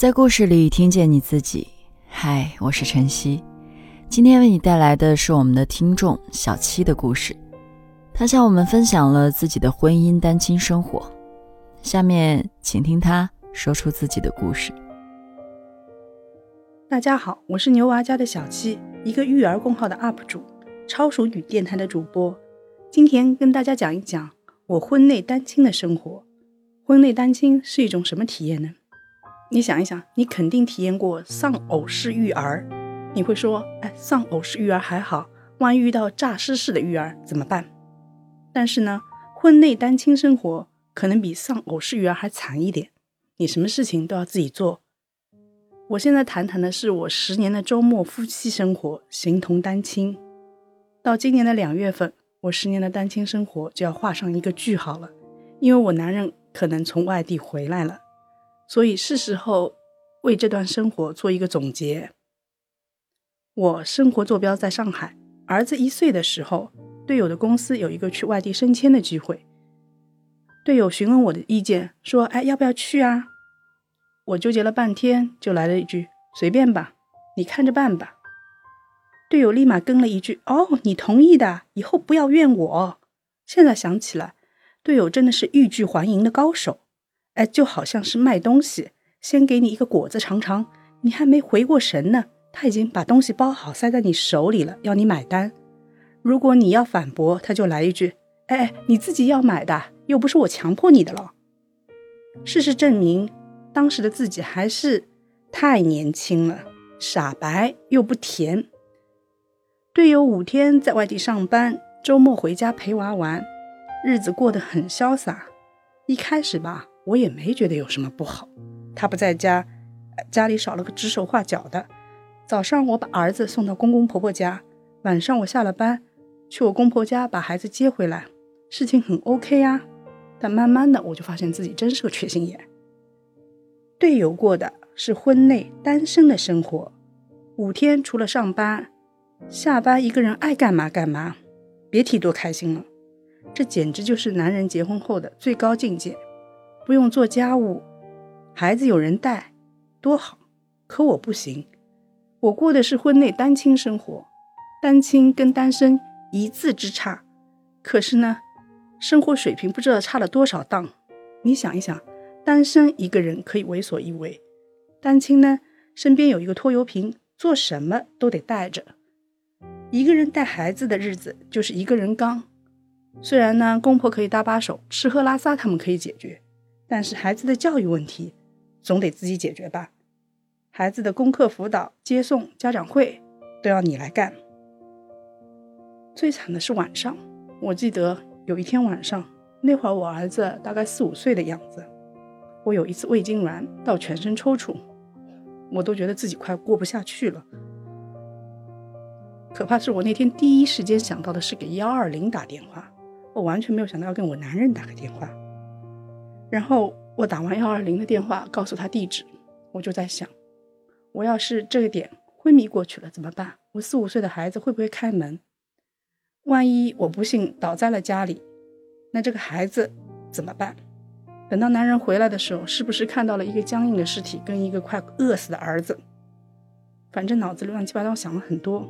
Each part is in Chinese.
在故事里听见你自己。嗨，我是晨曦，今天为你带来的是我们的听众小七的故事。他向我们分享了自己的婚姻单亲生活，下面请听他说出自己的故事。大家好，我是牛娃家的小七，一个育儿公号的 UP 主，超熟女电台的主播。今天跟大家讲一讲我婚内单亲的生活。婚内单亲是一种什么体验呢？你想一想，你肯定体验过丧偶式育儿。你会说，哎，丧偶式育儿还好，万一遇到诈尸式的育儿怎么办？但是呢，婚内单亲生活可能比丧偶式育儿还惨一点，你什么事情都要自己做。我现在谈谈的是我十年的周末夫妻生活，形同单亲。到今年的两月份，我十年的单亲生活就要画上一个句号了，因为我男人可能从外地回来了。所以是时候为这段生活做一个总结。我生活坐标在上海，儿子一岁的时候，队友的公司有一个去外地升迁的机会。队友询问我的意见，说：“哎，要不要去啊？”我纠结了半天，就来了一句：“随便吧，你看着办吧。”队友立马跟了一句：“哦，你同意的，以后不要怨我。”现在想起来，队友真的是欲拒还迎的高手。哎，就好像是卖东西，先给你一个果子尝尝，你还没回过神呢，他已经把东西包好塞在你手里了，要你买单。如果你要反驳，他就来一句：“哎，你自己要买的，又不是我强迫你的了。”事实证明，当时的自己还是太年轻了，傻白又不甜。队友五天在外地上班，周末回家陪娃玩，日子过得很潇洒。一开始吧。我也没觉得有什么不好，他不在家，家里少了个指手画脚的。早上我把儿子送到公公婆婆家，晚上我下了班去我公婆家把孩子接回来，事情很 OK 呀。但慢慢的我就发现自己真是个缺心眼。队友过的是婚内单身的生活，五天除了上班，下班一个人爱干嘛干嘛，别提多开心了。这简直就是男人结婚后的最高境界。不用做家务，孩子有人带，多好。可我不行，我过的是婚内单亲生活，单亲跟单身一字之差。可是呢，生活水平不知道差了多少档。你想一想，单身一个人可以为所欲为，单亲呢，身边有一个拖油瓶，做什么都得带着。一个人带孩子的日子就是一个人刚。虽然呢，公婆可以搭把手，吃喝拉撒他们可以解决。但是孩子的教育问题，总得自己解决吧。孩子的功课辅导、接送、家长会都要你来干。最惨的是晚上，我记得有一天晚上，那会儿我儿子大概四五岁的样子，我有一次胃痉挛到全身抽搐，我都觉得自己快过不下去了。可怕是我那天第一时间想到的是给幺二零打电话，我完全没有想到要跟我男人打个电话。然后我打完幺二零的电话，告诉他地址，我就在想，我要是这个点昏迷过去了怎么办？我四五岁的孩子会不会开门？万一我不幸倒在了家里，那这个孩子怎么办？等到男人回来的时候，是不是看到了一个僵硬的尸体跟一个快饿死的儿子？反正脑子里乱七八糟想了很多，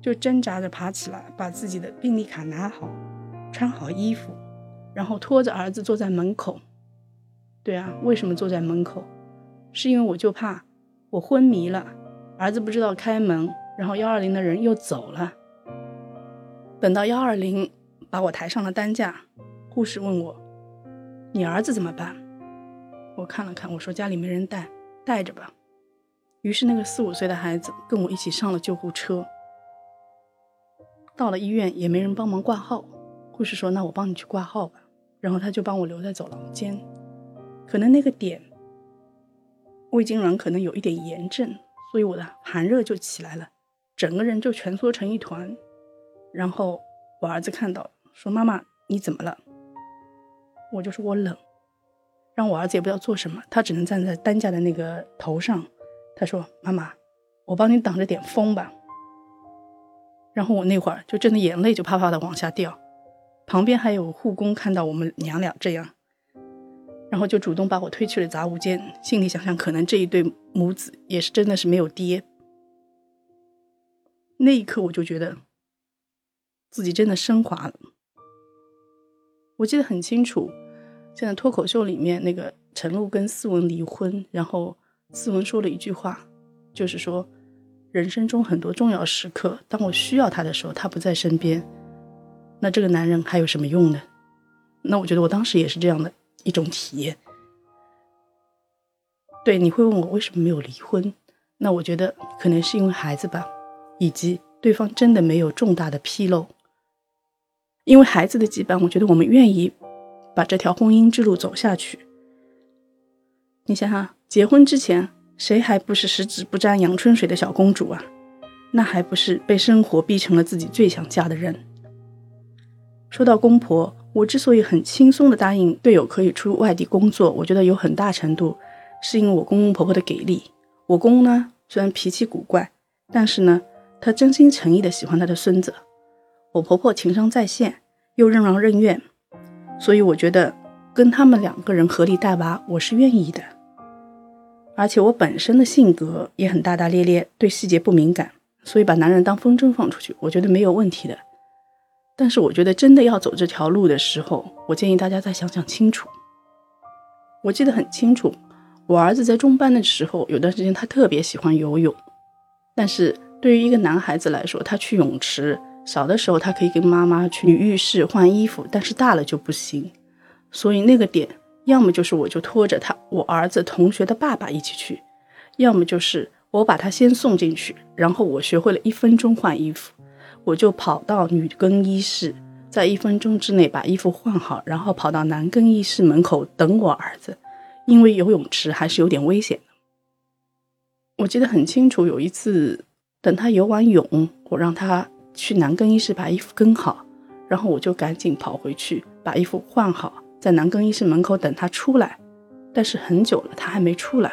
就挣扎着爬起来，把自己的病历卡拿好，穿好衣服。然后拖着儿子坐在门口，对啊，为什么坐在门口？是因为我就怕我昏迷了，儿子不知道开门，然后幺二零的人又走了。等到幺二零把我抬上了担架，护士问我：“你儿子怎么办？”我看了看，我说：“家里没人带，带着吧。”于是那个四五岁的孩子跟我一起上了救护车，到了医院也没人帮忙挂号，护士说：“那我帮你去挂号吧。”然后他就帮我留在走廊间，可能那个点胃痉挛可能有一点炎症，所以我的寒热就起来了，整个人就蜷缩成一团。然后我儿子看到说：“妈妈，你怎么了？”我就说我冷，让我儿子也不知道做什么，他只能站在担架的那个头上。他说：“妈妈，我帮你挡着点风吧。”然后我那会儿就真的眼泪就啪啪的往下掉。旁边还有护工看到我们娘俩这样，然后就主动把我推去了杂物间，心里想想，可能这一对母子也是真的是没有爹。那一刻我就觉得自己真的升华了。我记得很清楚，现在脱口秀里面那个陈露跟思文离婚，然后思文说了一句话，就是说，人生中很多重要时刻，当我需要他的时候，他不在身边，那这个男人还有什么用呢？那我觉得我当时也是这样的一种体验。对，你会问我为什么没有离婚？那我觉得可能是因为孩子吧，以及对方真的没有重大的纰漏。因为孩子的羁绊，我觉得我们愿意把这条婚姻之路走下去。你想想，结婚之前谁还不是十指不沾阳春水的小公主啊？那还不是被生活逼成了自己最想嫁的人？说到公婆，我之所以很轻松的答应队友可以出外地工作，我觉得有很大程度是因为我公公婆婆的给力。我公呢，虽然脾气古怪，但是呢，他真心诚意的喜欢他的孙子。我婆婆情商在线，又任劳任怨，所以我觉得跟他们两个人合力带娃，我是愿意的。而且我本身的性格也很大大咧咧，对细节不敏感，所以把男人当风筝放出去，我觉得没有问题的。但是我觉得真的要走这条路的时候，我建议大家再想想清楚。我记得很清楚，我儿子在中班的时候，有段时间他特别喜欢游泳，但是对于一个男孩子来说，他去泳池。小的时候，他可以跟妈妈去浴室换衣服，但是大了就不行。所以那个点，要么就是我就拖着他，我儿子同学的爸爸一起去；要么就是我把他先送进去，然后我学会了一分钟换衣服，我就跑到女更衣室，在一分钟之内把衣服换好，然后跑到男更衣室门口等我儿子，因为游泳池还是有点危险的。我记得很清楚，有一次等他游完泳，我让他。去男更衣室把衣服更好，然后我就赶紧跑回去把衣服换好，在男更衣室门口等他出来。但是很久了，他还没出来，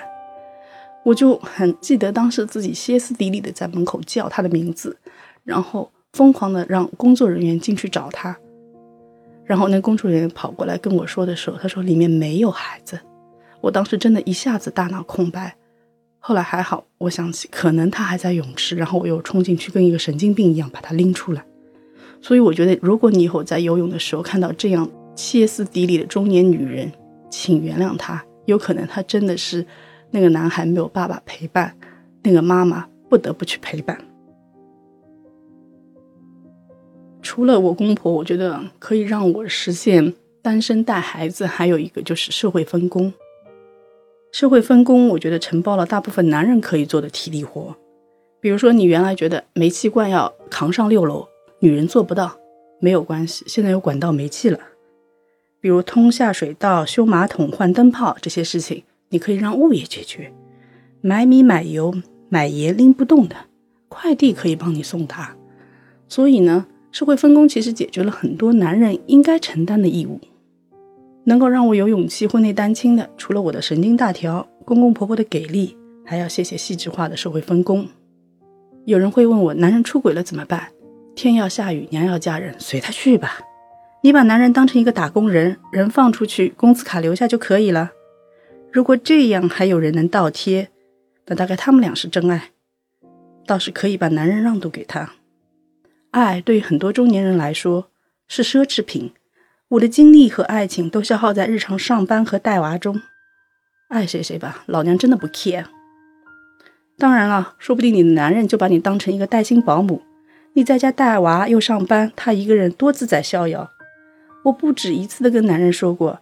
我就很记得当时自己歇斯底里的在门口叫他的名字，然后疯狂的让工作人员进去找他。然后那工作人员跑过来跟我说的时候，他说里面没有孩子。我当时真的一下子大脑空白。后来还好，我想起可能他还在泳池，然后我又冲进去，跟一个神经病一样把他拎出来。所以我觉得，如果你以后在游泳的时候看到这样歇斯底里的中年女人，请原谅她，有可能她真的是那个男孩没有爸爸陪伴，那个妈妈不得不去陪伴。除了我公婆，我觉得可以让我实现单身带孩子，还有一个就是社会分工。社会分工，我觉得承包了大部分男人可以做的体力活。比如说，你原来觉得煤气罐要扛上六楼，女人做不到，没有关系，现在有管道煤气了。比如通下水道、修马桶、换灯泡这些事情，你可以让物业解决。买米、买油、买盐拎不动的，快递可以帮你送达。所以呢，社会分工其实解决了很多男人应该承担的义务。能够让我有勇气婚内单亲的，除了我的神经大条、公公婆婆的给力，还要谢谢细致化的社会分工。有人会问我，男人出轨了怎么办？天要下雨，娘要嫁人，随他去吧。你把男人当成一个打工人，人放出去，工资卡留下就可以了。如果这样还有人能倒贴，那大概他们俩是真爱，倒是可以把男人让渡给他。爱对于很多中年人来说是奢侈品。我的精力和爱情都消耗在日常上班和带娃中，爱谁谁吧，老娘真的不 care。当然了，说不定你的男人就把你当成一个带薪保姆，你在家带娃又上班，他一个人多自在逍遥。我不止一次的跟男人说过，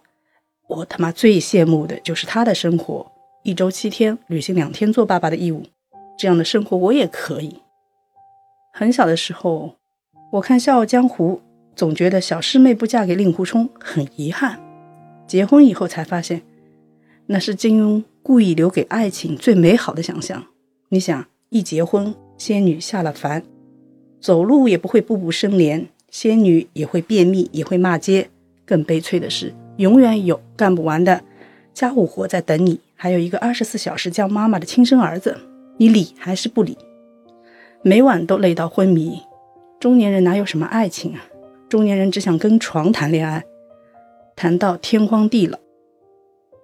我他妈最羡慕的就是他的生活，一周七天，旅行两天，做爸爸的义务，这样的生活我也可以。很小的时候，我看《笑傲江湖》。总觉得小师妹不嫁给令狐冲 很遗憾，结婚以后才发现，那是金庸故意留给爱情最美好的想象。你想，一结婚，仙女下了凡，走路也不会步步生莲，仙女也会便秘，也会骂街。更悲催的是，永远有干不完的家务活在等你，还有一个二十四小时叫妈妈的亲生儿子，你理还是不理？每晚都累到昏迷。中年人哪有什么爱情啊？中年人只想跟床谈恋爱，谈到天荒地老。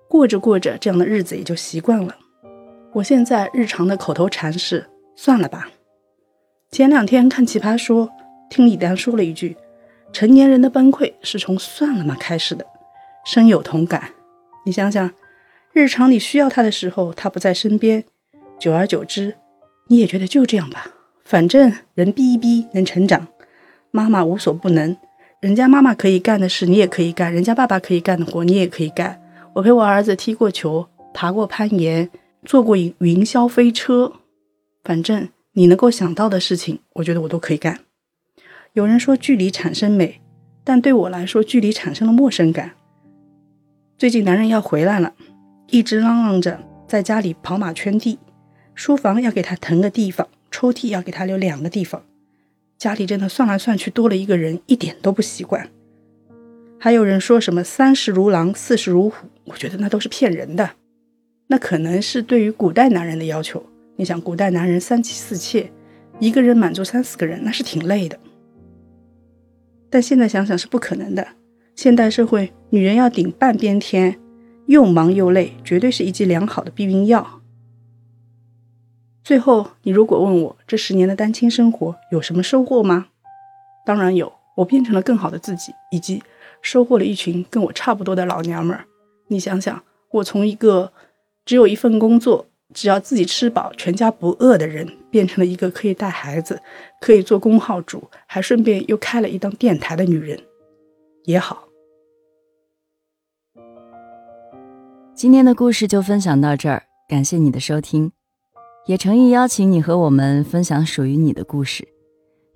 过着过着，这样的日子也就习惯了。我现在日常的口头禅是“算了吧”。前两天看《奇葩说》，听李诞说了一句：“成年人的崩溃是从‘算了吗’开始的”，深有同感。你想想，日常你需要他的时候，他不在身边，久而久之，你也觉得就这样吧，反正人逼一逼能成长。妈妈无所不能，人家妈妈可以干的事你也可以干，人家爸爸可以干的活你也可以干。我陪我儿子踢过球，爬过攀岩。坐过云云霄飞车，反正你能够想到的事情，我觉得我都可以干。有人说距离产生美，但对我来说，距离产生了陌生感。最近男人要回来了，一直嚷嚷着在家里跑马圈地，书房要给他腾个地方，抽屉要给他留两个地方。家里真的算来算去多了一个人，一点都不习惯。还有人说什么三十如狼，四十如虎，我觉得那都是骗人的。那可能是对于古代男人的要求。你想，古代男人三妻四妾，一个人满足三四个人，那是挺累的。但现在想想是不可能的。现代社会，女人要顶半边天，又忙又累，绝对是一剂良好的避孕药。最后，你如果问我这十年的单亲生活有什么收获吗？当然有，我变成了更好的自己，以及收获了一群跟我差不多的老娘们儿。你想想，我从一个。只有一份工作，只要自己吃饱，全家不饿的人，变成了一个可以带孩子、可以做工号主，还顺便又开了一档电台的女人，也好。今天的故事就分享到这儿，感谢你的收听，也诚意邀请你和我们分享属于你的故事，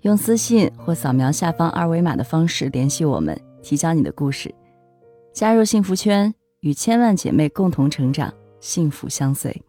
用私信或扫描下方二维码的方式联系我们，提交你的故事，加入幸福圈，与千万姐妹共同成长。幸福相随。